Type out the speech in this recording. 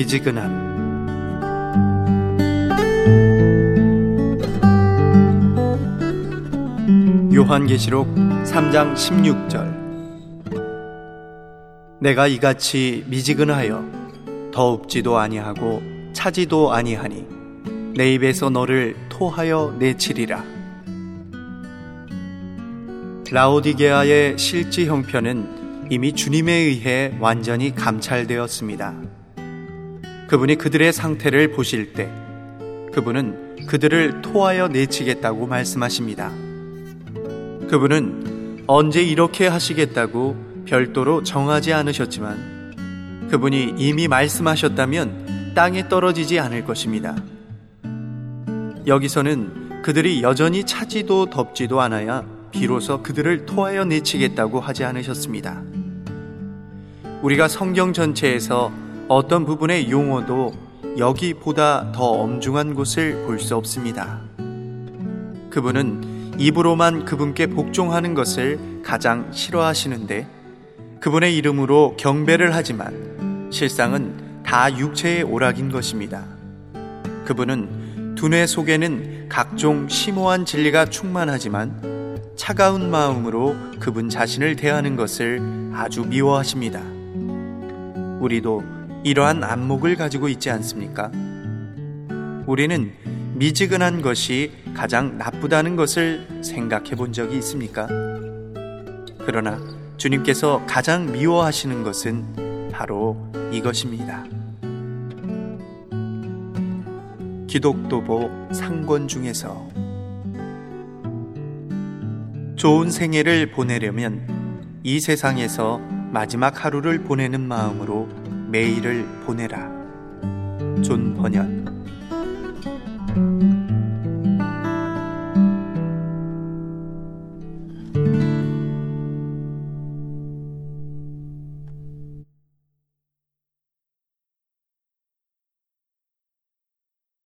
미지근함 요한계시록 3장 16절 내가 이같이 미지근하여 더웁지도 아니하고 차지도 아니하니 내 입에서 너를 토하여 내치리라 라오디게아의 실지 형편은 이미 주님에 의해 완전히 감찰되었습니다. 그분이 그들의 상태를 보실 때 그분은 그들을 토하여 내치겠다고 말씀하십니다. 그분은 언제 이렇게 하시겠다고 별도로 정하지 않으셨지만 그분이 이미 말씀하셨다면 땅에 떨어지지 않을 것입니다. 여기서는 그들이 여전히 차지도 덥지도 않아야 비로소 그들을 토하여 내치겠다고 하지 않으셨습니다. 우리가 성경 전체에서 어떤 부분의 용어도 여기보다 더 엄중한 곳을 볼 수 없습니다. 그분은 입으로만 그분께 복종하는 것을 가장 싫어하시는데 그분의 이름으로 경배를 하지만 실상은 다 육체의 오락인 것입니다. 그분은 두뇌 속에는 각종 심오한 진리가 충만하지만 차가운 마음으로 그분 자신을 대하는 것을 아주 미워하십니다. 우리도 이러한 안목을 가지고 있지 않습니까? 우리는 미지근한 것이 가장 나쁘다는 것을 생각해 본 적이 있습니까? 그러나 주님께서 가장 미워하시는 것은 바로 이것입니다. 기독도보 상권 중에서 좋은 생애를 보내려면 이 세상에서 마지막 하루를 보내는 마음으로 매일을 보내라. 존 번연